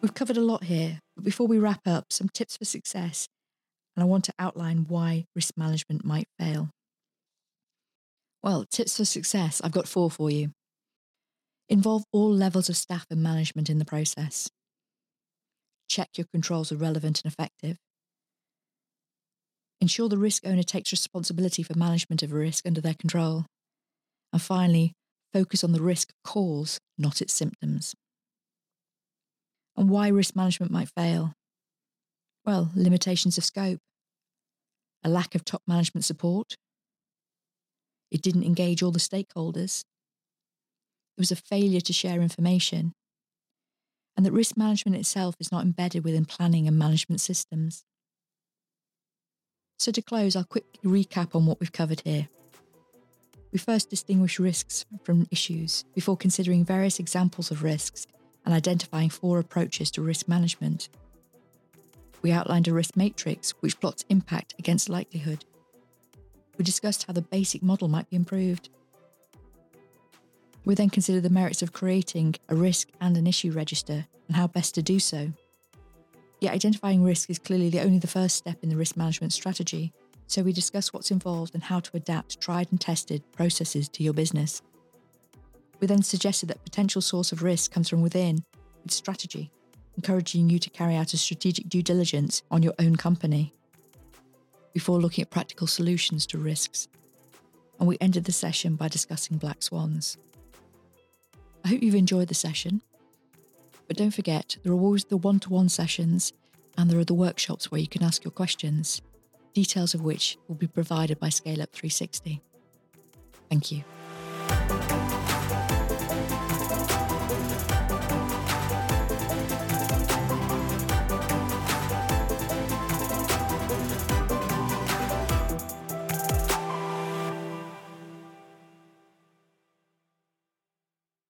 We've covered a lot here, but before we wrap up, some tips for success, and I want to outline why risk management might fail. Well, tips for success, I've got four for you. Involve all levels of staff and management in the process. Check your controls are relevant and effective. Ensure the risk owner takes responsibility for management of a risk under their control. And finally, focus on the risk cause, not its symptoms. And why risk management might fail? Well, limitations of scope, a lack of top management support, it didn't engage all the stakeholders, it was a failure to share information, and that risk management itself is not embedded within planning and management systems. So, to close, I'll quickly recap on what we've covered here. We first distinguish risks from issues before considering various examples of risks and identifying four approaches to risk management. We outlined a risk matrix which plots impact against likelihood. We discussed how the basic model might be improved. We then considered the merits of creating a risk and an issue register and how best to do so. Yet identifying risk is clearly the only the first step in the risk management strategy, so we discuss what's involved and how to adapt tried and tested processes to your business. We then suggested that potential source of risk comes from within, with strategy, encouraging you to carry out a strategic due diligence on your own company before looking at practical solutions to risks. And we ended the session by discussing black swans. I hope you've enjoyed the session. But don't forget, there are always the one to one sessions and there are the workshops where you can ask your questions details of which will be provided by Scale Up 360. Thank you.